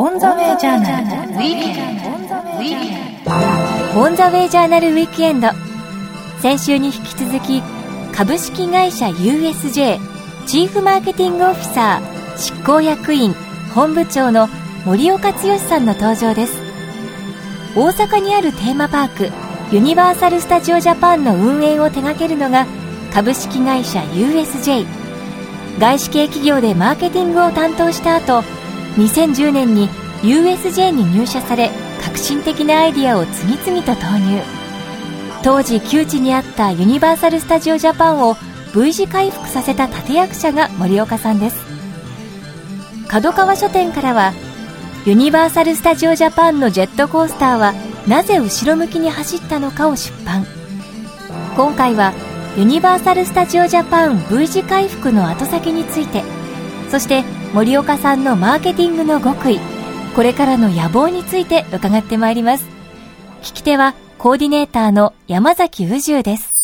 オンザウェイジャーナルウィークエンド。オンザウェイジャーナルウィークエンド。先週に引き続き、株式会社 USJ チーフマーケティングオフィサー執行役員本部長の森岡剛さんの登場です。大阪にあるテーマパークユニバーサル・スタジオ・ジャパンの運営を手掛けるのが株式会社 USJ 外資系企業でマーケティングを担当した後2010年に USJ に入社され革新的なアイディアを次々と投入。当時窮地にあったユニバーサル・スタジオ・ジャパンを V 字回復させた立役者が森岡さんです。角川書店からはユニバーサル・スタジオ・ジャパンのジェットコースターはなぜ後ろ向きに走ったのかを出版。今回はユニバーサル・スタジオ・ジャパン V 字回復の後先についてそして森岡さんのマーケティングの極意これからの野望について伺ってまいります聞き手はコーディネーターの山崎宇宙です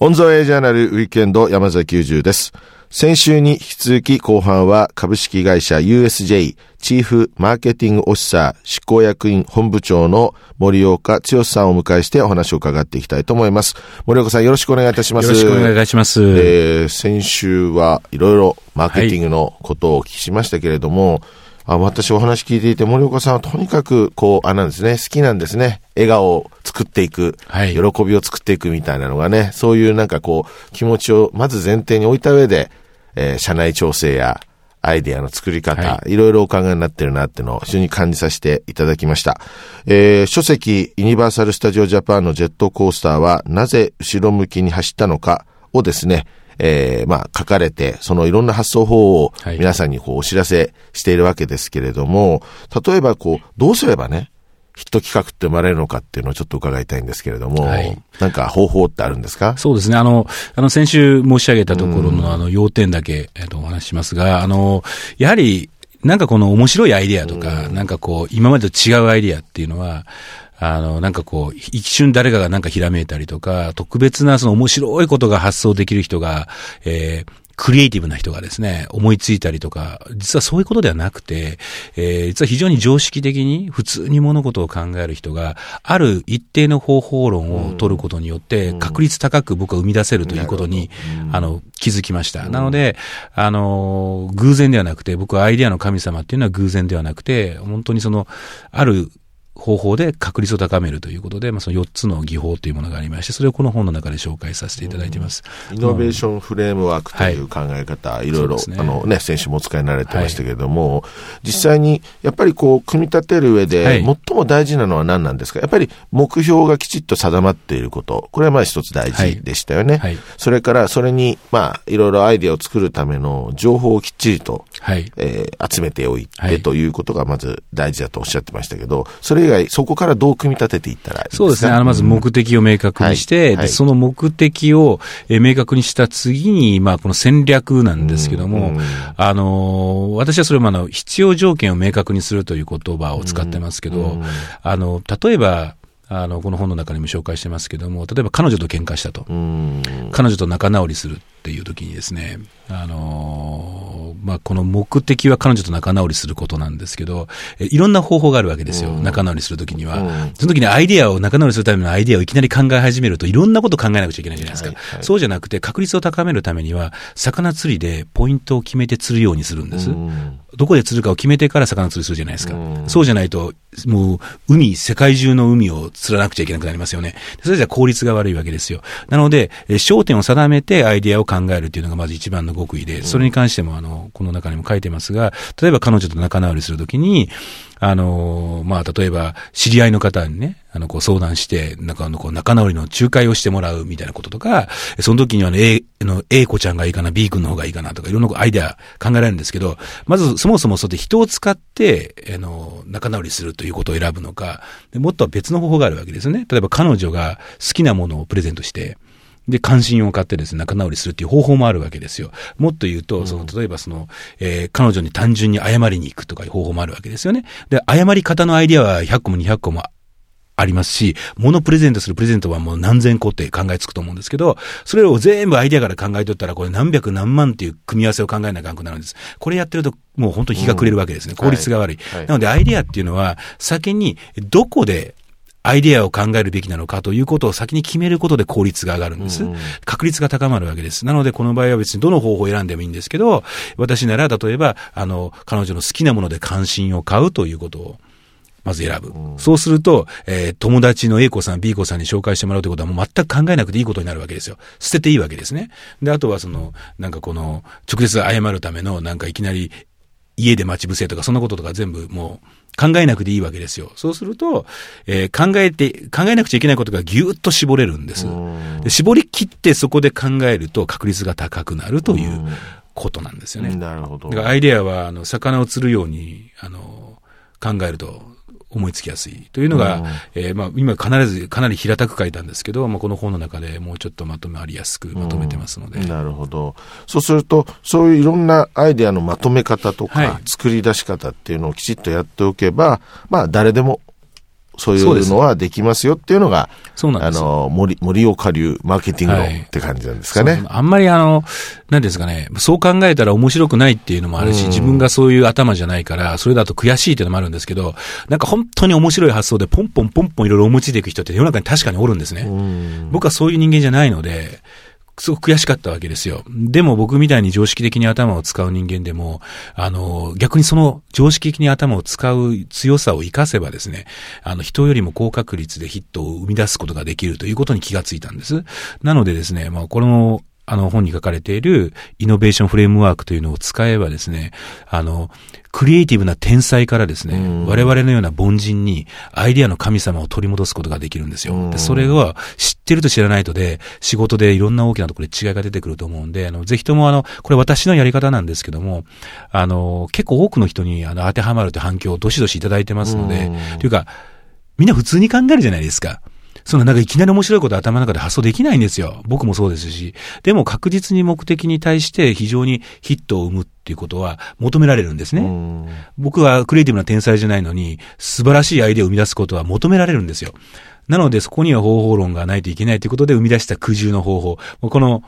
オンザウェイジャーナルウィークエンド山崎宇宙です。先週に引き続き後半は株式会社 USJ チーフマーケティングオフィサー執行役員本部長の森岡剛さんをお迎えしてお話を伺っていきたいと思います。森岡さんよろしくお願いいたします。よろしくお願いいたします。えー、先週はいろいろマーケティングのことをお聞きしましたけれども、あ私お話聞いていて、森岡さんはとにかく、こう、あなんですね、好きなんですね。笑顔を作っていく、はい喜びを作っていくみたいなのがね、そういうなんかこう、気持ちをまず前提に置いた上で、えー社内調整やアイデアの作り方、、はいろいろお考えになってるなっていうのを非常に感じさせていただきました。えー書籍、ユニバーサル・スタジオ・ジャパンのジェットコースターはなぜ後ろ向きに走ったのかをですね、えーまあ、書かれて、そのいろんな発想法をはい皆さんにこうお知らせしているわけですけれども、例えばこう、どうすればね、ヒット企画って生まれるのかっていうのをちょっと伺いたいんですけれども、はい。なんか方法ってあるんですか？そうですね。あの、あの、先週申し上げたところの、あの、要点だけ、えっと、お話ししますが、あの、やはり、なんかこの面白いアイデアとか、なんかこう、今までと違うアイデアっていうのは、あの、なんかこう、一瞬誰かがなんかひらめいたりとか、特別なその面白いことが発想できる人が、えークリエイティブな人がですね、思いついたりとか、実はそういうことではなくて、えー実は非常に常識的に普通に物事を考える人が、ある一定の方法論を取ることによって、確率高く僕は生み出せるということに、あの、気づきました。なので、あの、偶然ではなくて、僕はアイデアの神様っていうのは偶然ではなくて、本当にその、ある方法で確率を高めるということで、まあ、その4つの技法というものがありまして、それをこの本の中で紹介させていただいています。イノベーションフレームワークという考え方、い、ろいろ、そうですね。あのね、先週もお使いになられてましたけれども、実際に、やっぱりこう、組み立てる上で、はい。最も大事なのは何なんですか？やっぱり目標がきちっと定まっていること、これはまあ一つ大事でしたよね。はい。それから、それに、まあ、いろいろアイデアを作るための情報をきっちりと、はい。えー集めておいてはいということがまず大事だとおっしゃってましたけど、それ以外、そこからどう組み立てていったらいいですか？そうですね。あの、まず目的を明確にして、はい。はい。でその目的をえー明確にした次に、まあ、この戦略なんですけども、うん。あのー、私はそれもあの、必要条件を明確にするという言葉を使ってますけど、あの、例えば、あの、この本の中にも紹介してますけども、例えば彼女と喧嘩したと。うん彼女と仲直りするっていう時にですね、あのーまあ、この目的は彼女と仲直りすることなんですけど、えいろんな方法があるわけですよ。仲直りする時には。うんその時にアイデアを、仲直りするためのアイデアをいきなり考え始めると、いろんなこと考えなくちゃいけないじゃないですか。はいはいそうじゃなくて、確率を高めるためには、魚釣りでポイントを決めて釣るようにするんです。うんどこで釣るかを決めてから魚釣りするじゃないですか。うんそうじゃないと、もう、海、世界中の海を釣らなくちゃいけなくなりますよね。それじゃ効率が悪いわけですよ。なので、えー焦点を定めてアイデアを考えるっていうのがまず一番の極意で、それに関しても、あの、この中にも書いてますが、例えば彼女と仲直りするときに、あのまあ、例えば、知り合いの方にね、あの、こう相談して、なんかあの、こう仲直りの仲介をしてもらうみたいなこととか、その時にはね、A の A 子ちゃんがいいかな、B 君の方がいいかなとか、いろんなアイデア考えられるんですけど、まずそもそもそうやって人を使って、あの、仲直りするということを選ぶのか、もっとは別の方法があるわけですね。例えば彼女が好きなものをプレゼントして、で、関心を買ってですね、仲直りするっていう方法もあるわけですよ。もっと言うと、その、例えばその、えー彼女に単純に謝りに行くとかいう方法もあるわけですよね。で、謝り方のアイディアは100個も200個もありますし、物プレゼントするプレゼントはもう何千個って考えつくと思うんですけど、それを全部アイデアから考えとったら、これ何百何万っていう組み合わせを考えなきゃいけなくなるんです。これやってると、もう本当に日が暮れるわけですね。効率が悪い。はいはいなので、アイデアっていうのは、先にどこでアイデアを考えるべきなのかということを先に決めることで効率が上がるんです。確率が高まるわけです。なので、この場合は別にどの方法を選んでもいいんですけど、私なら例えば、あの、彼女の好きなもので関心を買うということを、まず選ぶ。そうすると、えー友達の A 子さん、B 子さんに紹介してもらうということはもう全く考えなくていいことになるわけですよ。捨てていいわけですね。で、あとはその、なんかこの、直接謝るための、なんかいきなり、家で待ち伏せとか、そんなこととか全部もう、考えなくていいわけですよ。そうすると、えー考えて、考えなくちゃいけないことがぎゅーっと絞れるんです。で絞り切ってそこで考えると確率が高くなるということなんですよね。なるほどだ。からアイデアは、あの、魚を釣るように、あの、考えると思いつきやすいというのが、えーまあ、今必ずかなり平たく書いたんですけど、まあ、この本の中でもうちょっとまとめありやすくまとめてますので。なるほど。そうすると、そういういろんなアイデアのまとめ方とか、はい作り出し方っていうのをきちっとやっておけば、まあ、誰でも、そういそうのはできますよっていうのが、あそうなんですよ。の、森、森岡流マーケティング論って感じなんですかね。そうあんまりあの、なんですかね、そう考えたら面白くないっていうのもあるし、自分がそういう頭じゃないから、それだと悔しいっていうのもあるんですけど、なんか本当に面白い発想でポンポンポンポンいろいろ思いついていく人って世の中に確かにおるんですね。僕はそういう人間じゃないので、すごく悔しかったわけですよ。でも僕みたいに常識的に頭を使う人間でも、あの、逆にその常識的に頭を使う強さを活かせばですね、あの、人よりも高確率でヒットを生み出すことができるということに気がついたんです。なのでですね、まあ、この、あの本に書かれているイノベーションフレームワークというのを使えばですね、あの、クリエイティブな天才からですね、我々のような凡人にアイデアの神様を取り戻すことができるんですよ。でそれは知ってると知らないとで、仕事でいろんな大きなところで違いが出てくると思うんで、あの、ぜひともあの、これ私のやり方なんですけども、あの、結構多くの人にあの当てはまるという反響をどしどしいただいてますので、というか、みんな普通に考えるじゃないですか。そのなんかいきなり面白いこと頭の中で発想できないんですよ。僕もそうですし。でも確実に目的に対して非常にヒットを生むっていうことは求められるんですね。僕はクリエイティブな天才じゃないのに素晴らしいアイデアを生み出すことは求められるんですよ。なのでそこには方法論がないといけないということで生み出した苦渋の方法。この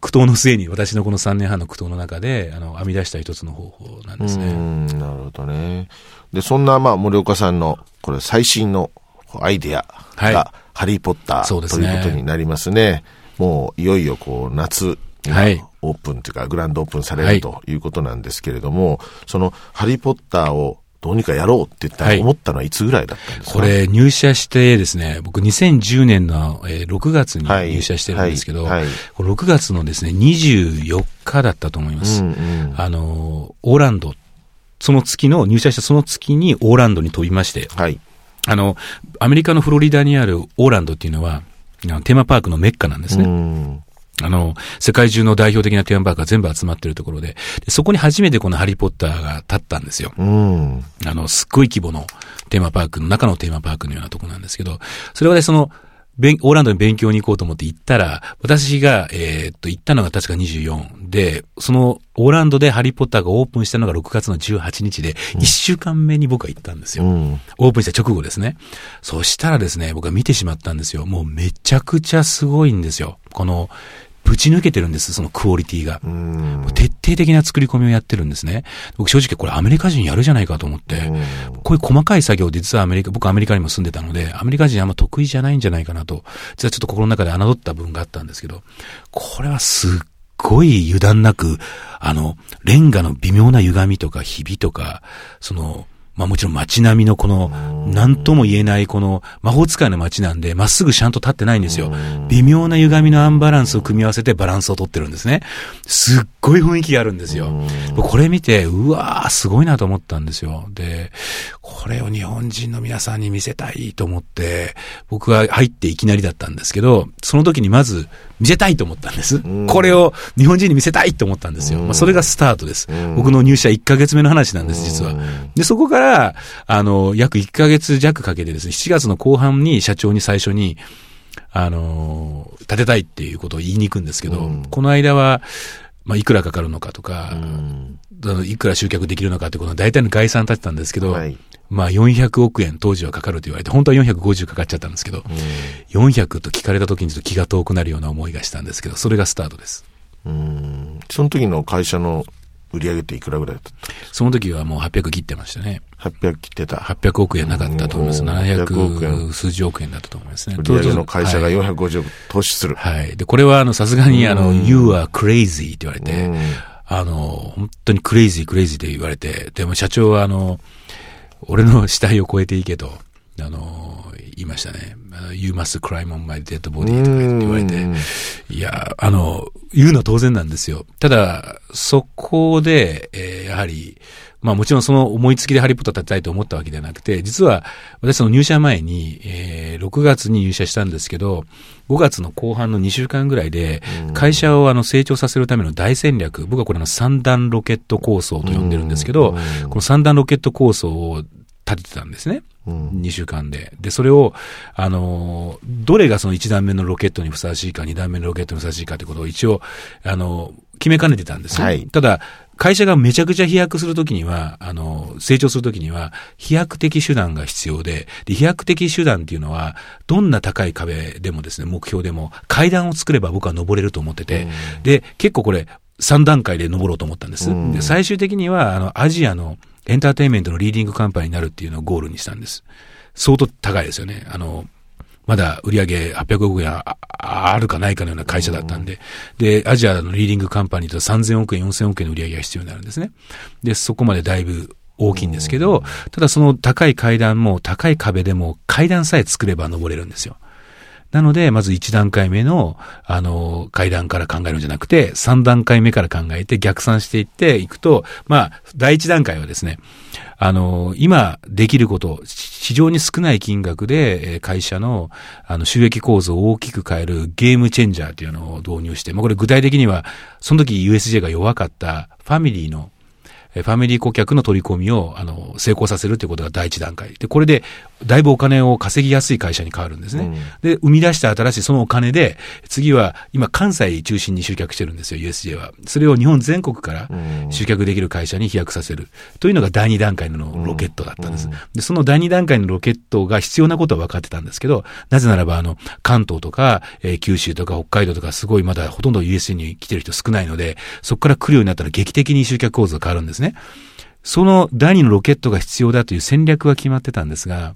苦闘の末に私のこの3年半の苦闘の中であの編み出した一つの方法なんですうね。ん、なるほどね。で、そんな、まあ、森岡さんの、これ、最新のアイデアはいが、ハリーポッター、ね。いうことになりますね。もう、いよいよ、こう、夏にはい。オープンというか、グランドオープンされるはい。ということなんですけれども、その、ハリーポッターをどうにかやろうって言ったら、はい。思ったのはいつぐらいだったんですか？こ、れ入社してですね、僕2010年の、えー6月にはい。入社してるんですけど、はい。はい。これ6月のですね、24日だったと思います。うんうん。あの、オーランド、その月の、入社したその月にオーランドに飛びまして、はい。あの、アメリカのフロリダにあるオーランドっていうのは、テーマパークのメッカなんですうね。ん。あの、世界中の代表的なテーマパークが全部集まってるところでで、そこに初めてこのハリーポッターが立ったんですよ。うん。あの、すっごい規模のテーマパークの中のテーマパークのようなとこなんですけど、それはね、その、勉オーランドに勉強に行こうと思って行ったら、私が、えーっと、行ったのが確か24で、その、オーランドでハリーポッターがオープンしたのが6月の18日で、1週間目に僕は行ったんですよ。うん。オープンした直後ですね。そしたらですね、僕は見てしまったんですよ。もうめちゃくちゃすごいんですよ。この、ぶち抜けてるんです、そのクオリティが。徹底的な作り込みをやってるんですね。僕正直これアメリカ人やるじゃないかと思って、こういう細かい作業で実はアメリカ、僕アメリカにも住んでたので、アメリカ人あんま得意じゃないんじゃないかなと、実はちょっと心の中で侮った部分があったんですけど、これはすっごい油断なく、あの、レンガの微妙な歪みとかひびとか、その、まあもちろん街並みのこの、なんとも言えないこの魔法使いの街なんで、まっすぐちゃんと立ってないんですよ。微妙な歪みのアンバランスを組み合わせてバランスを取ってるんですね。すっごい雰囲気があるんですよ。これ見て、うわー、すごいなと思ったんですよ。で、これを日本人の皆さんに見せたいと思って、僕は入っていきなりだったんですけど、その時にまず見せたいと思ったんです。これを日本人に見せたいと思ったんですよ。まあ、それがスタートです。僕の入社1ヶ月目の話なんです、実は。で、そこから、あの、約1ヶ月弱かけてですね、7月の後半に社長に最初に、あの、立てたいっていうことを言いに行くんですけど、この間は、まあ、いくらかかるのかとか、いくら集客できるのかってことの大体の概算立てたんですけど、はいまあ400億円当時はかかると言われて、本当は450かかっちゃったんですけど、400と聞かれた時にちょっと気が遠くなるような思いがしたんですけど、それがスタートです。うん。その時の会社の売り上げっていくらぐらいだったその時はもう800切ってましたね。?800 切ってた。800億円なかったと思います。うん800億700円数十億円だったと思いますね。売り上げの会社がはい450億投資する。はい。で、これはあの、さすがにあの、うん You are crazy って言われて、うんあの、本当に crazy crazy って言われて、でも社長はあの、俺の死体を超えていいけど、あの、言いましたね。You must climb on my dead body とか言われてうん、いや、あの、言うのは当然なんですよ。ただ、そこで、えーやはり、まあもちろんその思いつきでハリーポッター立てたいと思ったわけではなくて、実は私その入社前に、えー6月に入社したんですけど、5月の後半の2週間ぐらいで、会社をあの成長させるための大戦略、僕はこれの三段ロケット構想と呼んでるんですけど、この三段ロケット構想を立ててたんですね。うん2週間で。で、それを、あのー、どれがその1段目のロケットにふさわしいか、2段目のロケットにふさわしいかということを一応、あのー、決めかねてたんですよ。はいただ、会社がめちゃくちゃ飛躍するときには、あのー、成長するときには、飛躍的手段が必要で、で、飛躍的手段っていうのは、どんな高い壁でもですね、目標でも、階段を作れば僕は登れると思ってて、で、結構これ、3段階で登ろうと思ったんです。うんで、最終的には、あの、アジアのエンターテインメントのリーディングカンパニーになるっていうのをゴールにしたんです。相当高いですよね。あの、まだ売上800億円あるかないかのような会社だったんで、で、アジアのリーディングカンパニーと3000億円、4000億円の売り上げが必要になるんですね。で、そこまでだいぶ大きいんですけど、ただその高い階段も高い壁でも階段さえ作れば登れるんですよ。なので、まず1段階目の、あの、階段から考えるんじゃなくて、3段階目から考えて逆算していっていくと、まあ、第1段階はですね、あの、今できること、非常に少ない金額で、会社の、あの、収益構造を大きく変えるゲームチェンジャーというのを導入して、まあ、これ具体的には、その時 USJ が弱かったファミリーの、ファミリー顧客の取り込みを、あの、成功させるということが第一段階。で、これで、だいぶお金を稼ぎやすい会社に変わるんですね。で、生み出した新しいそのお金で、次は、今、関西中心に集客してるんですよ、USJ は。それを日本全国から集客できる会社に飛躍させる。というのが第二段階のロケットだったんです。で、その第二段階のロケットが必要なことは分かってたんですけど、なぜならば、あの、関東とか、えー九州とか北海道とか、すごいまだほとんど USJ に来てる人少ないので、そこから来るようになったら劇的に集客構造が変わるんですね。その第二のロケットが必要だという戦略は決まってたんですが、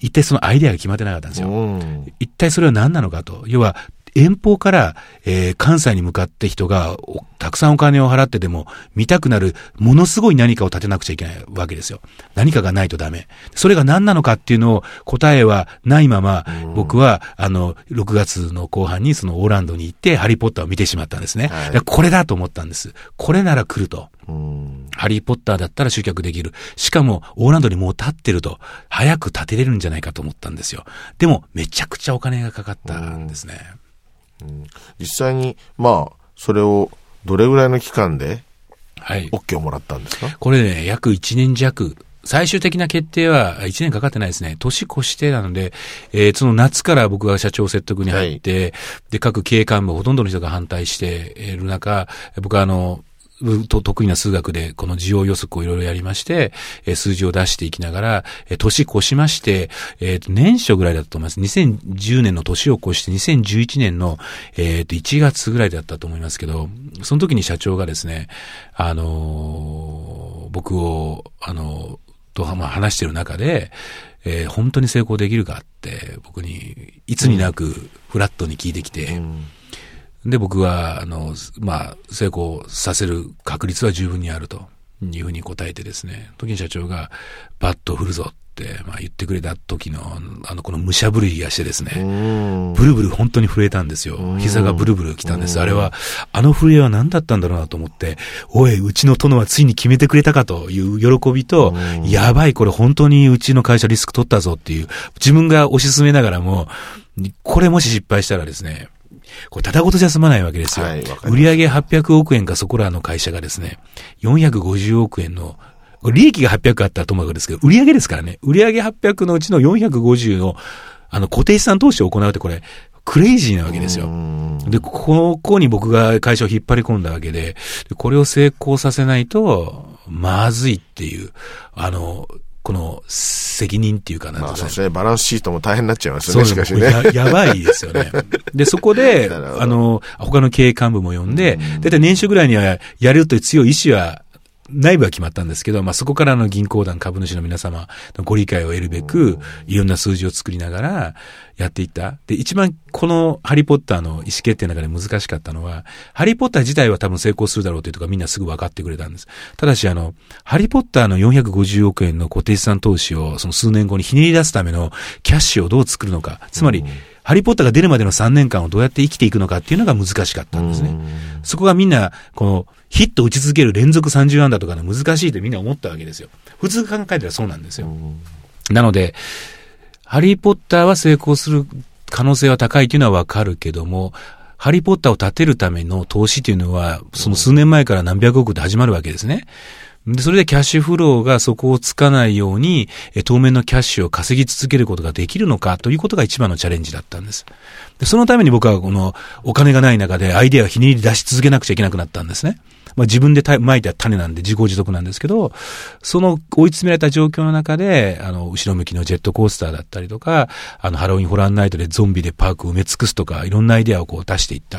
一体そのアイデアが決まってなかったんですよ。うん一体それは何なのかと。要は、遠方から、えー関西に向かって人がおたくさんお金を払ってでも見たくなるものすごい何かを立てなくちゃいけないわけですよ。何かがないとダメ。それが何なのかっていうのを答えはないまま、僕はあの、6月の後半にそのオーランドに行ってハリーポッターを見てしまったんですね。はいこれだと思ったんです。これなら来ると。うんハリーポッターだったら集客できる。しかも、オーランドにもう立ってると、早く立てれるんじゃないかと思ったんですよ。でも、めちゃくちゃお金がかかったんですね。実際に、まあ、それをどれぐらいの期間ではい。OK をもらったんですか？これね、約1年弱。最終的な決定は1年かかってないですね。年越してなので、えーその夏から僕が社長説得に入って、で、各経営幹部ほとんどの人が反対している中、僕はあの、うと得意な数学でこの需要予測をいろいろやりまして、えー数字を出していきながら、えー年越しまして、えーと年初ぐらいだったと思います。2010年の年を越して2011年の、えーと1月ぐらいだったと思いますけど、その時に社長がですね、あのー僕を、あのと、まあ、話してる中で、えー本当に成功できるかって僕にいつになくフラットに聞いてきて、で、僕は、あの、まあ、成功させる確率は十分にあるというふうに答えてですね、時に社長が、バット振るぞって、まあ、言ってくれた時の、あの、この武者震いがしてですね、うんブルブル本当に震えたんですよ。膝がブルブル来たんです。あれは、あの震えは何だったんだろうなと思って、おい、うちの殿はついに決めてくれたかという喜びと、やばい、これ本当にうちの会社リスク取ったぞっていう、自分が推し進めながらも、これもし失敗したらですね、これ、ただごとじゃ済まないわけですよ。はい売上800億円かそこらの会社がですね、450億円の、利益が800あったらともかくですけど、売上ですからね、売上800のうちの450の、あの、固定資産投資を行うってこれ、クレイジーなわけですよ。で、ここに僕が会社を引っ張り込んだわけで、でこれを成功させないと、まずいっていう、あの、この責任っていうかなまあ、んそうですね。バランスシートも大変になっちゃいますよね、しかしね。ややばいですよね。で、そこであの、他の経営幹部も呼んで、だいたい年初ぐらいにはやるという強い意志は、内部は決まったんですけど、まあ、そこからの銀行団株主の皆様のご理解を得るべく、いろんな数字を作りながらやっていった。で、一番このハリーポッターの意思決定の中で難しかったのは、ハリーポッター自体は多分成功するだろうというところがみんなすぐ分かってくれたんです。ただし、あの、ハリーポッターの450億円の固定資産投資をその数年後にひねり出すためのキャッシュをどう作るのか。つまり、ハリーポッターが出るまでの3年間をどうやって生きていくのかっていうのが難しかったんですね。そこがみんな、この、ヒット打ち続ける連続30安打とかの難しいとみんな思ったわけですよ。普通考えたらそうなんですよ。なので、ハリーポッターは成功する可能性は高いというのはわかるけども、ハリーポッターを建てるための投資というのは、その数年前から何百億で始まるわけですね。で、それでキャッシュフローがそこをつかないように、当面のキャッシュを稼ぎ続けることができるのかということが一番のチャレンジだったんです。で、そのために僕はこのお金がない中でアイデアをひねり出し続けなくちゃいけなくなったんですね。まあ自分でた撒いた種なんで自業自得なんですけど、その追い詰められた状況の中で、あの、後ろ向きのジェットコースターだったりとか、あの、ハロウィンホラーナイトでゾンビでパークを埋め尽くすとか、いろんなアイデアをこう出していった、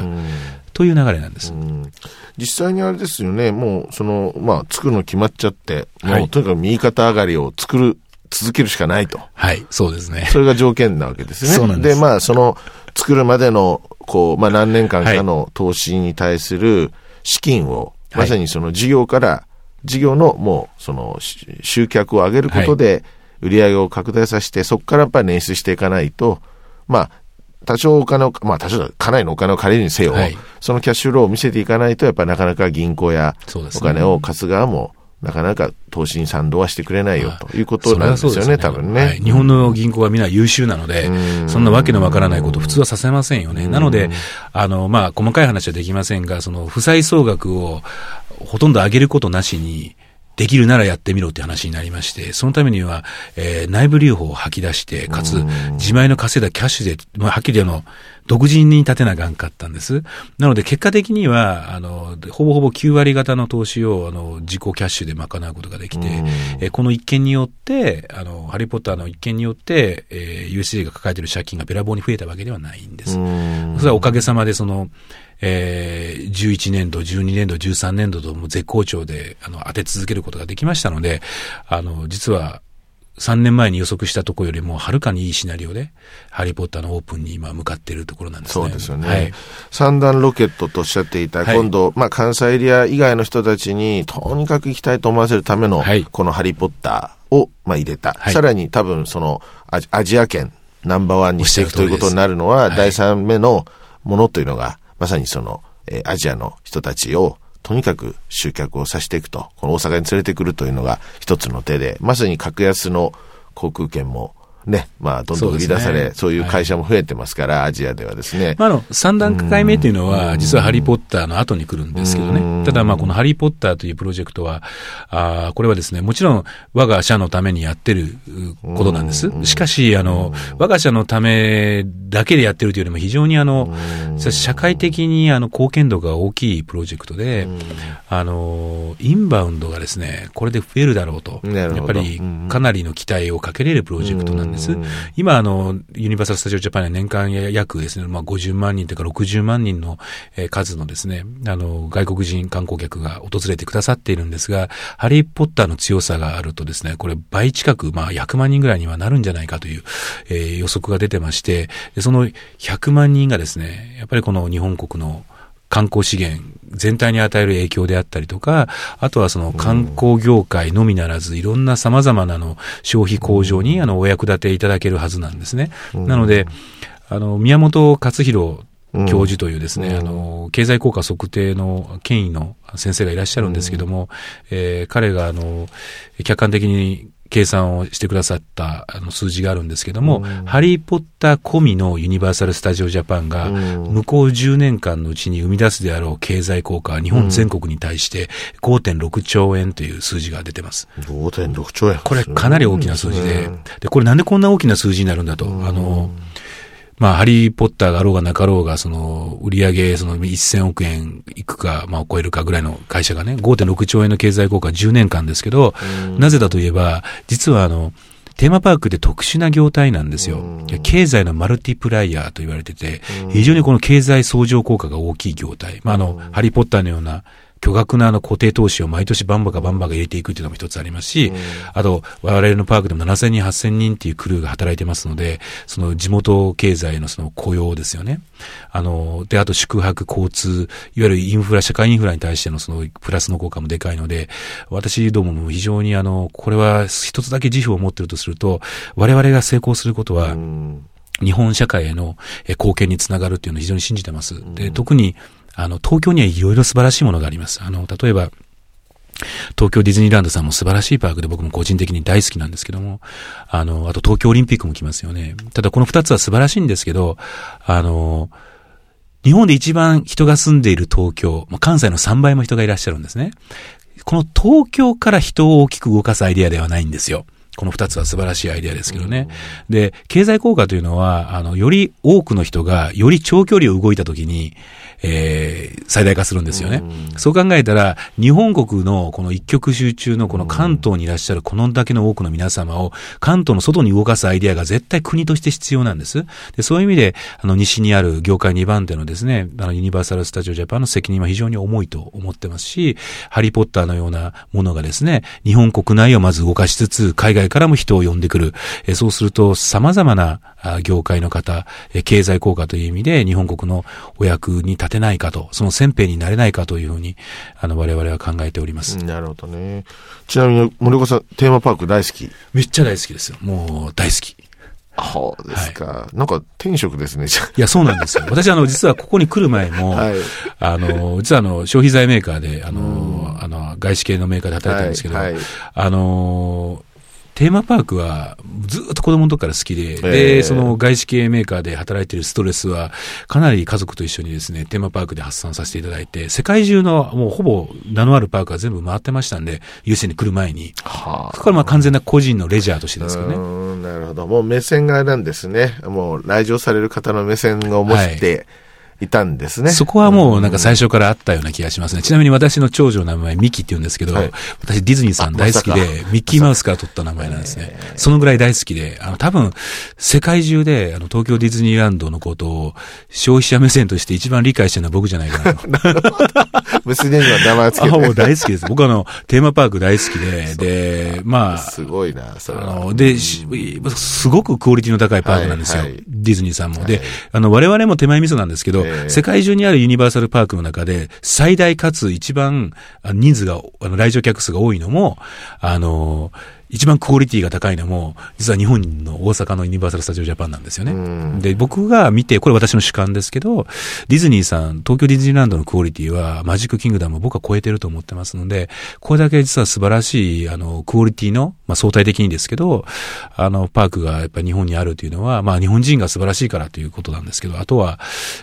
という流れなんです。うん実際にあれですよね、もう、その、まあ、作るの決まっちゃって、もう、はいとにかく右肩上がりを作る、続けるしかないと。はい、そうですね。それが条件なわけですね。そうなんですまあ、その、作るまでの、こう、まあ、何年間かの投資に対する資金を、はいまさにその事業から、事業のもう、その、し集客を上げることで、売り上げを拡大させて、そこからやっぱり捻出していかないと、まあ、多少お金を、まあ多少かなりのお金を借りるにせよ、はい。そのキャッシュフローを見せていかないと、やっぱりなかなか銀行やお金を貸す側も、なかなか投資に賛同はしてくれないよということなんですよね、はそう多分ね。はい。日本の銀行はみんな優秀なので、そんなわけのわからないこと普通はさせませんよね。なので、あの、まあ、細かい話はできませんが、その、負債総額をほとんど上げることなしに、できるならやってみろって話になりまして、そのためには、えー内部留保を吐き出して、かつ、自前の稼いだキャッシュで、まあ、はっきりあの、独自に立てなあかんかったんです。なので、結果的には、あの、ほぼほぼ9割方の投資を、あの、自己キャッシュで賄うことができて、えーこの一件によって、あの、ハリーポッターの一件によって、えー USJ が抱えている借金がべらぼうに増えたわけではないんです。うんそれはおかげさまで、その、えー、11年度、12年度、13年度とも絶好調で、あの、当て続けることができましたので、あの、実は、3年前に予測したところよりも、はるかにいいシナリオで、ハリー・ポッターのオープンに今向かっているところなんですね。そうですよね。はい。三段ロケットとおっしゃっていた、はい今度、まあ、関西エリア以外の人たちに、とにかく行きたいと思わせるための、はいこのハリーポッターを、まあ、入れた。はいさらに多分、そのアジ、アジア圏ナンバーワンにしていくということになるのは、第三目のものというのが、まさにその、えーアジアの人たちを、とにかく集客をさせていくと、この大阪に連れてくるというのが一つの手で、まさに格安の航空券も、ね、まあ、どんどん売り出され、そうねそういう会社も増えてますから、アジアではですね。まあ、あの、三段階目というのは、実はハリー・ポッターの後に来るんですけどね。ただ、まあ、このハリー・ポッターというプロジェクトは、あーこれはですね、もちろん、我が社のためにやってるうことなんです。しかし、あの、我が社のためだけでやってるというよりも、非常にあの、社会的にあの、貢献度が大きいプロジェクトで、あの、インバウンドがですね、これで増えるだろうと。やっぱり、かなりの期待をかけれるプロジェクトなんです。今、あの、ユニバーサル・スタジオ・ジャパンは年間や約ですね、まあ、50万人というか60万人の、えー数のですね、あの、外国人観光客が訪れてくださっているんですが、ハリー・ポッターの強さがあるとですね、これ倍近く、まあ、100万人ぐらいにはなるんじゃないかという、えー予測が出てまして、でその100万人がですね、やっぱりこの日本国の観光資源全体に与える影響であったりとか、あとはその観光業界のみならず、いろんな様々なあの消費向上にあのお役立ていただけるはずなんですね。なので、あの、宮本勝弘教授というですね、あの、経済効果測定の権威の先生がいらっしゃるんですけども、えー彼があの、客観的に計算をしてくださったあの数字があるんですけども、ハリー・ポッター込みのユニバーサル・スタジオ・ジャパンが、向こう10年間のうちに生み出すであろう経済効果は日本全国に対して5.6兆円という数字が出てます。5.6兆円。これかなり大きな数字で、で、これなんでこんな大きな数字になるんだと。あの、まあ、ハリーポッターがあろうがなかろうが、その、売上その1000億円いくか、まあ、超えるかぐらいの会社がね、5.6兆円の経済効果10年間ですけど、なぜだといえば、実はあの、テーマパークって特殊な業態なんですよ。経済のマルティプライヤーと言われてて、非常にこの経済相乗効果が大きい業態。まあ、あの、ハリーポッターのような巨額なあの固定投資を毎年バンバカバンバカ入れていくっていうのも一つありますし、あと、我々のパークでも7000人、8000人っていうクルーが働いてますので、その地元経済のその雇用ですよね。あの、で、あと宿泊、交通、いわゆるインフラ、社会インフラに対してのそのプラスの効果もでかいので、私どもも非常にあの、これは一つだけ自負を持ってるとすると、我々が成功することは、日本社会への貢献につながるっていうのを非常に信じてます。で、特にあの、東京にはいろいろ素晴らしいものがあります。あの、例えば、東京ディズニーランドさんも素晴らしいパークで僕も個人的に大好きなんですけども、あの、あと東京オリンピックも来ますよね。ただこの二つは素晴らしいんですけど、あの、日本で一番人が住んでいる東京、関西の3倍も人がいらっしゃるんですね。この東京から人を大きく動かすアイデアではないんですよ。この二つは素晴らしいアイデアですけどね。で、経済効果というのは、あの、より多くの人が、より長距離を動いたときに、えー、最大化するんですよね。そう考えたら、日本国のこの一極集中のこの関東にいらっしゃるこのだけの多くの皆様を関東の外に動かすアイデアが絶対国として必要なんです。でそういう意味で、あの、西にある業界2番手のですね、あの、ユニバーサル・スタジオ・ジャパンの責任は非常に重いと思ってますし、ハリー・ポッターのようなものがですね、日本国内をまず動かしつつ、海外からも人を呼んでくる。えそうすると、様々な業界の方、え経済効果という意味で、日本国のお役に立てないかと、その先兵になれないかというふうに、あの、我々は考えております。なるほどね。ちなみに、森岡さん、テーマパーク大好き？めっちゃ大好きですよ。もう、大好き。そうですか、はい。なんか天職ですね、いや、そうなんですよ。私、あの、実はここに来る前も、はい、あの、実はあの、消費財メーカーで、あの、あの、外資系のメーカーで働いてるんですけど、はいはい、あの、テーマパークはずっと子供の時から好きで、で、その外資系メーカーで働いているストレスは、かなり家族と一緒にですね、テーマパークで発散させていただいて、世界中のもうほぼ名のあるパークは全部回ってましたんで、優先に来る前に。はあ、そこからまあ完全な個人のレジャーとしてですかね。なるほど。もう目線がなんですね。もう来場される方の目線を持って、はいいたんですね。そこはもうなんか最初からあったような気がしますね。ちなみに私の長女の名前ミキって言うんですけど、はい、私ディズニーさん大好きで、ミッキーマウスから取った名前なんですね。そのぐらい大好きで、あの多分世界中であの東京ディズニーランドのことを消費者目線として一番理解してるのは僕じゃないかなと。なるほど。娘には名前つけて。あ、もう大好きです。僕あの、テーマパーク大好きで、で、まあ。すごいな、それあの、で、すごくクオリティの高いパークなんですよ。はいはい、ディズニーさんも。で、あの、我々も手前味噌なんですけど、世界中にあるユニバーサルパークの中で、最大かつ一番人数が、あの、来場客数が多いのも、あの、一番クオリティが高いのも、実は日本の大阪のユニバーサル・スタジオ・ジャパンなんですよね。で、僕が見て、これ私の主観ですけど、ディズニーさん、東京ディズニーランドのクオリティは、マジック・キングダムを僕は超えてると思ってますので、これだけ実は素晴らしい、あの、クオリティの、まあ、相対的にですけど、あの、パークがやっぱり日本にあるというのは、まあ、日本人が素晴らしいからということなんですけど、あとは、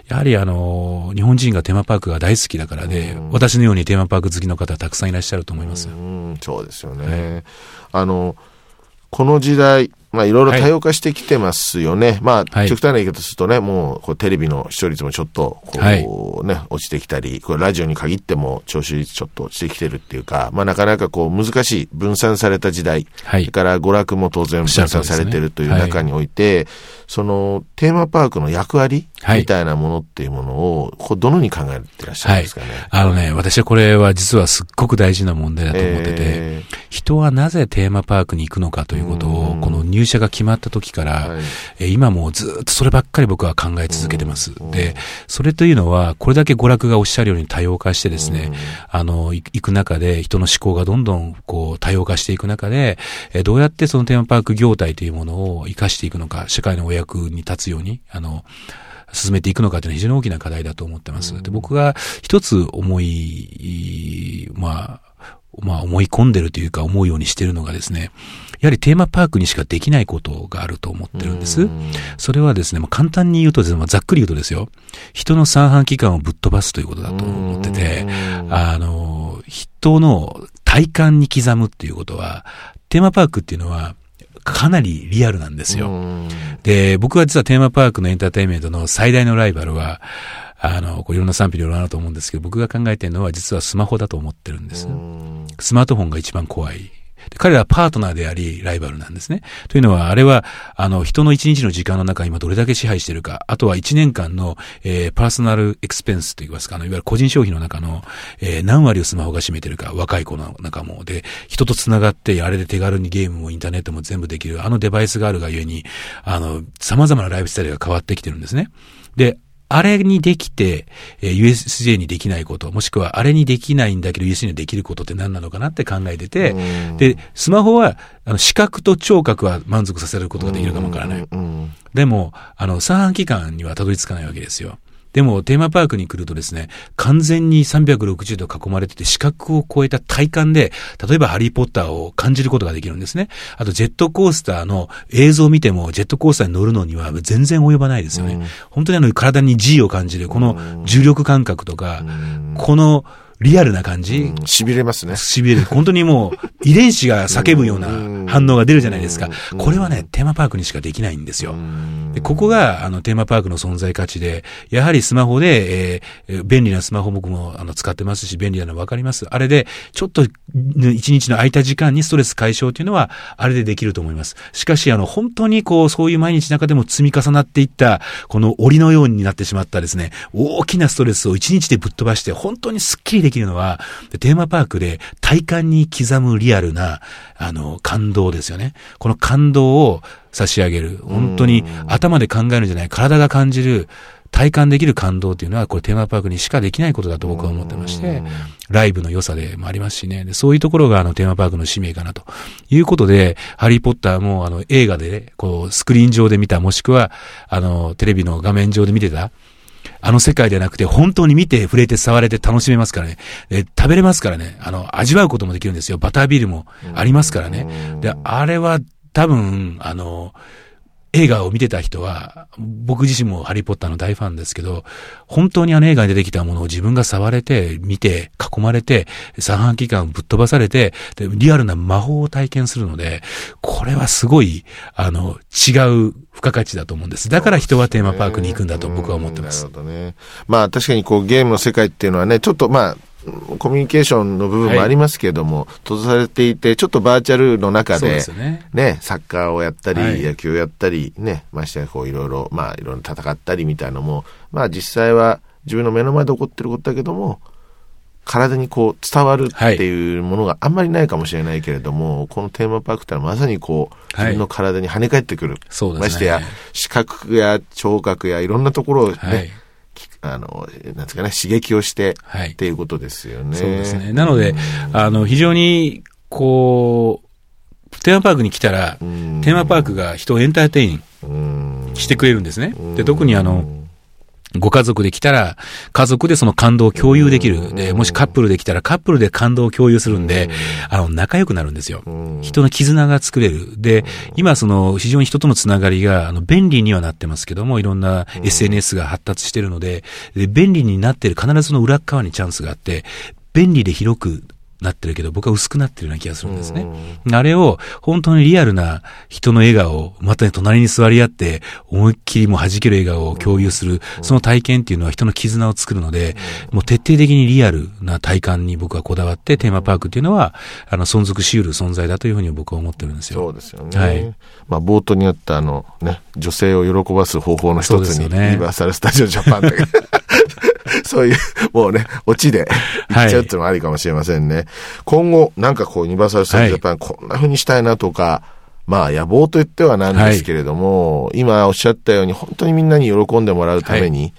やはりあの、日本人がテーマパークが大好きだからで、私のようにテーマパーク好きの方たくさんいらっしゃると思います。うそうですよね。はいあの、この時代、まあいろいろ多様化してきてますよね。はい、まあ、極端な言い方するとね、もうこうテレビの視聴率もちょっとこうね、はい、落ちてきたり、これラジオに限っても聴取率ちょっと落ちてきてるっていうか、まあなかなかこう難しい分散された時代、はい、それから娯楽も当然分散されてるという中において、そのテーマパークの役割みたいなものっていうものを、こうどのように考えてらっしゃるんですかね？あのね、私はこれは実はすっごく大事な問題だと思ってて、えー、人はなぜテーマパークに行くのかということを、この入社が決まった時から、はい、え今もずっとそればっかり僕は考え続けてます。で、それというのは、これだけ娯楽がおっしゃるように多様化してですね、あの、行く中で人の思考がどんどんこう多様化していく中で、えどうやってそのテーマパーク業態というものを活かしていくのか、社会のお役に立つように、あの、進めていくのかというのは非常に大きな課題だと思ってます。で僕が一つ思い、まあ、まあ思い込んでるというか思うようにしてるのがですね、やはりテーマパークにしかできないことがあると思ってるんです。それはですね、もう簡単に言うとですね、ざっくり言うとですよ、人の三半規管をぶっ飛ばすということだと思ってて、あの、人の体感に刻むっていうことは、テーマパークっていうのは、かなりリアルなんですよ。うんで、僕は実はテーマパークのエンターテインメントの最大のライバルは、あの、こういろんな賛否両論あると思うんですけど、僕が考えてるのは実はスマホだと思ってるんです。うんスマートフォンが一番怖い。彼らはパートナーであり、ライバルなんですね。というのは、あれは、あの、人の一日の時間の中、今どれだけ支配しているか、あとは一年間の、えーパーソナルエクスペンスといいますか、あの、いわゆる個人消費の中の、えー何割をスマホが占めてるか、若い子の中も。で、人と繋がって、あれで手軽にゲームもインターネットも全部できる、あのデバイスがあるがゆえに、あの、様々なライフスタイルが変わってきてるんですね。で、あれにできて、えー USJ にできないこと、もしくはあれにできないんだけど USJ にできることって何なのかなって考えてて、で、スマホは、あの、視覚と聴覚は満足させることができるかもわからない。うんでも、あの、三半規管にはたどり着かないわけですよ。でも、テーマパークに来るとですね、完全に360度囲まれてて、視覚を超えた体感で、例えばハリーポッターを感じることができるんですね。あと、ジェットコースターの映像を見ても、ジェットコースターに乗るのには全然及ばないですよね。本当にあの、体に G を感じる、この重力感覚とか、このリアルな感じ、痺れますね。痺れる。本当にもう、遺伝子が叫ぶような反応が出るじゃないですか。これはね、テーマパークにしかできないんですよ。でここが、あの、テーマパークの存在価値で、やはりスマホで、えーえー便利なスマホ僕も、あの、使ってますし、便利なのわかります。あれで、ちょっと、ね一日の空いた時間にストレス解消っていうのは、あれでできると思います。しかし、あの、本当にこう、そういう毎日の中でも積み重なっていった、この檻のようになってしまったですね、大きなストレスを一日でぶっ飛ばして、本当にスッキリできるのは、テーマパークで体感に刻むリアルな、あの、感動ですよね。この感動を差し上げる。本当に頭で考えるんじゃない、体が感じる、体感できる感動っていうのは、これテーマパークにしかできないことだと僕は思ってまして、ライブの良さでもありますしね。でそういうところがあのテーマパークの使命かなということで、ハリーポッターもあの映画でね、こうスクリーン上で見た、もしくはあのテレビの画面上で見てた、あの世界ではなくて、本当に見て、触れて、触れて楽しめますからね。で食べれますからね。あの、味わうこともできるんですよ。バタービールもありますからね。で、あれは多分、あの、映画を見てた人は、僕自身もハリーポッターの大ファンですけど、本当にあの映画に出てきたものを自分が触れて、見て、囲まれて、三半規管ぶっ飛ばされて、でリアルな魔法を体験するので、これはすごい、あの、違う付加価値だと思うんです。だから人はテーマパークに行くんだと僕は思ってますな。るほどね。まあ確かにこうゲームの世界っていうのはね、ちょっとまあ、コミュニケーションの部分もありますけれども、閉ざされていて、ちょっとバーチャルの中で、ね。ね、サッカーをやったり、はい野球をやったり、ね、ましてやこういろいろ、まあいろいろ戦ったりみたいなのも、まあ実際は自分の目の前で起こってることだけども、体にこう伝わるっていうものがあんまりないかもしれないけれども、このテーマパークってのはまさにこう、はい自分の体に跳ね返ってくる。そうですねましてや、視覚や聴覚やいろんなところをね、はい。きあの、なんですかね、刺激をして、はいっていうことですよね。そうですね。なので、あの、非常に、こう、テーマパークに来たら、んテーマパークが人をエンターテインうん、してくれるんですね。で、特にあの、ご家族で来たら、家族でその感動を共有できる。で、もしカップルで来たら、カップルで感動を共有するんで、あの、仲良くなるんですよ。人の絆が作れる。で、今、その、非常に人とのつながりが、あの、便利にはなってますけども、いろんな SNS が発達してるので、で便利になってる、必ずその裏側にチャンスがあって、便利で広くなってるけど、僕は薄くなってるような気がするんですね。あれを、本当にリアルな人の笑顔を、またね、隣に座り合って、思いっきりもう弾ける笑顔を共有する、その体験っていうのは人の絆を作るので、もう徹底的にリアルな体感に僕はこだわって、テーマパークっていうのは、あの、存続し得る存在だというふうに僕は思ってるんですよ。そうですよね。はい。まあ、冒頭にあったあの、ね、女性を喜ばす方法の一つに、ね。ユニバーサル・スタジオ・ジャパンだけどそういう、もうね、オチで言っちゃうっていうのもありかもしれませんね。今後、なんかこう、ユニバーサル・スタジオ・ジャパン、こんな風にしたいなとか、まあ、野望と言ってはなんですけれども、今おっしゃったように、本当にみんなに喜んでもらうために、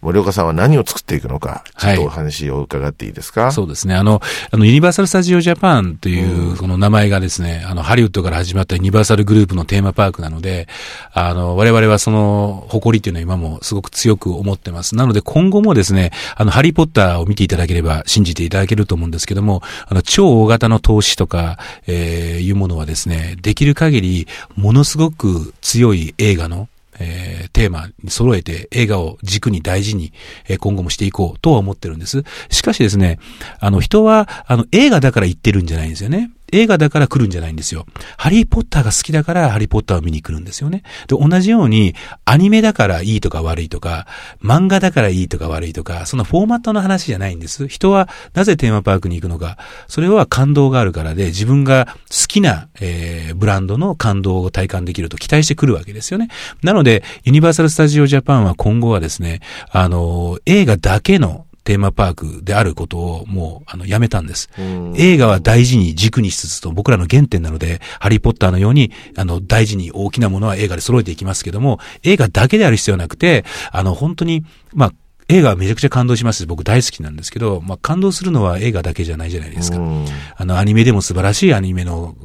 森岡さんは何を作っていくのか、ちょっとお話を伺っていいですか、そうですね。あの、あの、ユニバーサル・スタジオ・ジャパンという、その名前がですね、あの、ハリウッドから始まったユニバーサルグループのテーマパークなので、あの、我々はその、誇りっていうのは今もすごく強く思ってます。なので今後もですね、あの、ハリー・ポッターを見ていただければ信じていただけると思うんですけども、あの、超大型の投資とか、えーいうものはですね、できる限り、ものすごく強い映画の、えーテーマに揃えて映画を軸に大事に、えー今後もしていこうとは思ってるんです。しかしですね、あの人は、あの映画だから言ってるんじゃないんですよね。映画だから来るんじゃないんですよ。ハリーポッターが好きだからハリーポッターを見に来るんですよね。で、同じように、アニメだからいいとか悪いとか、漫画だからいいとか悪いとか、そのフォーマットの話じゃないんです。人はなぜテーマパークに行くのか。それは感動があるからで、自分が好きな、えー、ブランドの感動を体感できると期待してくるわけですよね。なので、ユニバーサル・スタジオ・ジャパンは今後はですね、あの、映画だけのテーマパークであることをもう、あの、やめたんです。映画は大事に軸にしつつと僕らの原点なので、ハリーポッターのように、あの、大事に大きなものは映画で揃えていきますけども、映画だけである必要はなくて、あの、本当に、まあ、映画はめちゃくちゃ感動します僕大好きなんですけど、まあ、感動するのは映画だけじゃないじゃないですか。あの、アニメでも素晴らしいアニメの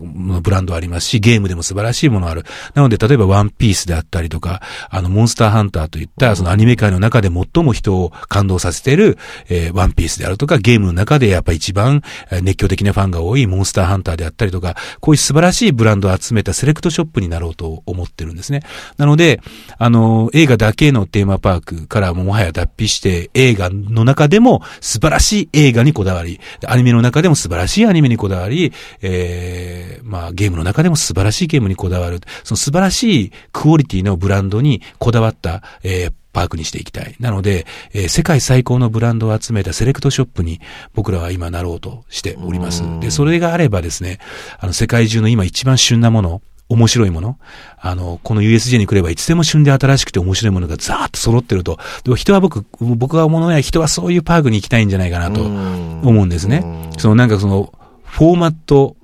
ブランドありますし、ゲームでも素晴らしいものある。なので、例えばワンピースであったりとか、あの、モンスターハンターといった、そのアニメ界の中で最も人を感動させている、えー、ワンピースであるとか、ゲームの中でやっぱ一番熱狂的なファンが多いモンスターハンターであったりとか、こういう素晴らしいブランドを集めたセレクトショップになろうと思ってるんですね。なので、あの、映画だけのテーマパークからももはや脱皮して、映画の中でも素晴らしい映画にこだわり、アニメの中でも素晴らしいアニメにこだわり、えー、まあゲームの中でも素晴らしいゲームにこだわる、その素晴らしいクオリティのブランドにこだわった、えー、パークにしていきたい。なので、えー、世界最高のブランドを集めたセレクトショップに僕らは今なろうとしております。で、それがあればですね、あの世界中の今一番旬なもの、面白いもの。あの、この USJ に来ればいつでも旬で新しくて面白いものがザーッと揃ってると。でも人は僕、僕が思うのは人はそういうパークに行きたいんじゃないかなと思うんですね。そのなんかその、フォーマット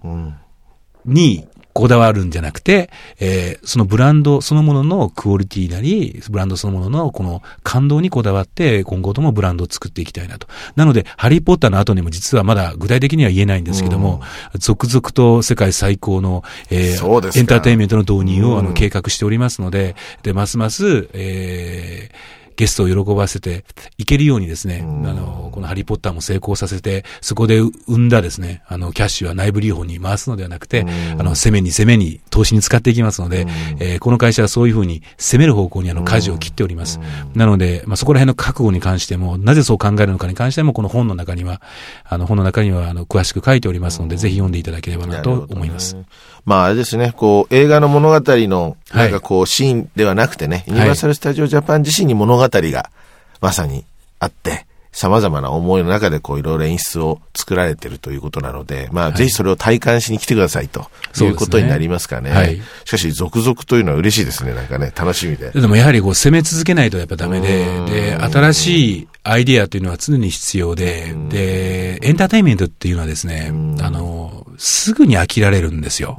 にこだわるんじゃなくて、えー、そのブランドそのもののクオリティなり、ブランドそのもののこの感動にこだわって、今後ともブランドを作っていきたいなと。なので、ハリーポッターの後にも実はまだ具体的には言えないんですけども、続々と世界最高の、えー、エンターテインメントの導入をあの計画しておりますので、で、ますます、えー、ゲストを喜ばせていけるようにですね、あの、このハリーポッターも成功させて、そこで生んだですね、あの、キャッシュは内部留保に回すのではなくて、あの、攻めに攻めに投資に使っていきますので、えー、この会社はそういうふうに攻める方向にあの、舵を切っております。なので、まあ、そこら辺の覚悟に関しても、なぜそう考えるのかに関しても、この本の中には、あの、本の中には、あの、詳しく書いておりますので、ぜひ読んでいただければなと思います。まあ、あれですね、こう、映画の物語の、なんかこう、シーンではなくてね、ユニバーサル・スタジオ・ジャパン自身に物語が、まさにあって、様々な思いの中でこういろいろ演出を作られてるということなので、まあ、ぜひそれを体感しに来てくださいということになりますかね。はい、しかし、続々というのは嬉しいですね、なんかね、楽しみで。でもやはりこう攻め続けないとやっぱダメで、で、新しいアイディアというのは常に必要で、で、エンターテインメントっていうのはですね、あの、すぐに飽きられるんですよ。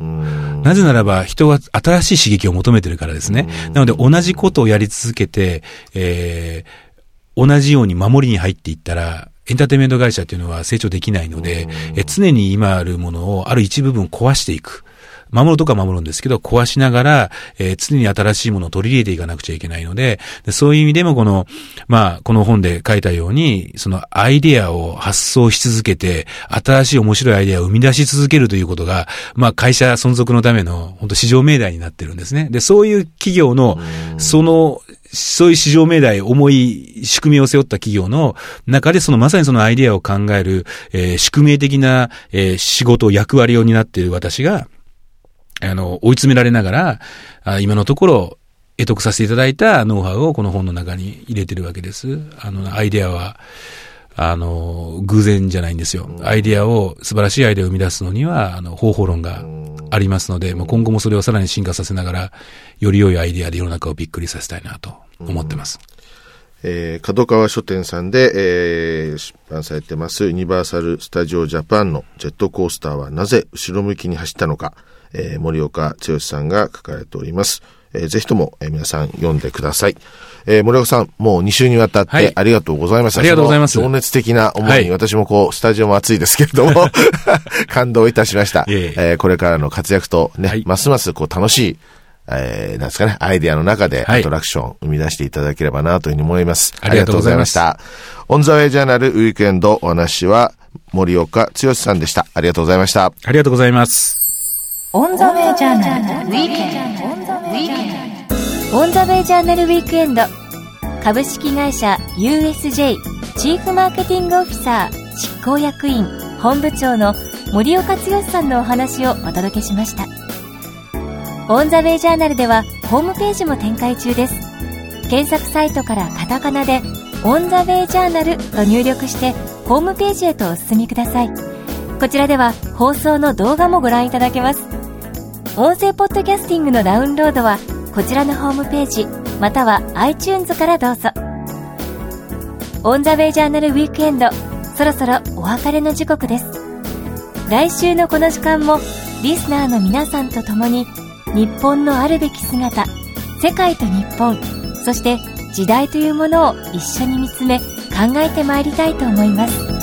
なぜならば人は新しい刺激を求めてるからですね。なので同じことをやり続けて、えー同じように守りに入っていったら、エンターテインメント会社っていうのは成長できないので、え常に今あるものをある一部分壊していく。守るとか守るんですけど、壊しながら、えー、常に新しいものを取り入れていかなくちゃいけないので、でそういう意味でもこの、まあ、この本で書いたように、そのアイデアを発想し続けて、新しい面白いアイデアを生み出し続けるということが、まあ、会社存続のための、本当市場命題になってるんですね。で、そういう企業の、そのそういう市場命題、重い仕組みを背負った企業の中で、そのまさにそのアイデアを考える、えー、宿命的な、えー、仕事、役割を担っている私が、あの、追い詰められながら、あ今のところ、得得させていただいたノウハウをこの本の中に入れてるわけです。あの、アイデアは、あの、偶然じゃないんですよ。アイデアを、素晴らしいアイデアを生み出すのには、あの、方法論がありますので、もう今後もそれをさらに進化させながら、より良いアイデアで世の中をびっくりさせたいなと思ってます。えー、角川書店さんで、えー、出版されてますユニバーサル・スタジオ・ジャパンのジェットコースターはなぜ後ろ向きに走ったのか、えー、森岡剛さんが書かれております。えー、ぜひとも、えー、皆さん読んでください。えー、森岡さん、もう2週にわたってありがとうございました。はい、ありがとうございます。情熱的な思いに、はい、私もこう、スタジオも暑いですけれども、感動いたしました。ええー、これからの活躍とね、はい、ますますこう楽しい、えー、なんですかね、アイデアの中でアトラクション生み出していただければなというふうに思います。ありがとうございました。オンザウェイジャーナルウィークエンドお話は森岡剛さんでした。ありがとうございました。ありがとうございます。オンザウェイジャーナルウィークエンド。オンザウェイジャーナルウィークエンド。株式会社 USJ チーフマーケティングオフィサー執行役員本部長の森岡剛さんのお話をお届けしました。オンザウェイジャーナルではホームページも展開中です。検索サイトからカタカナでオンザウェイジャーナルと入力してホームページへとお進みください。こちらでは放送の動画もご覧いただけます。音声ポッドキャスティングのダウンロードはこちらのホームページまたは iTunes からどうぞ。オンザウェイジャーナルウィークエンドそろそろお別れの時刻です。来週のこの時間もリスナーの皆さんと共に日本のあるべき姿世界と日本そして時代というものを一緒に見つめ考えてまいりたいと思います。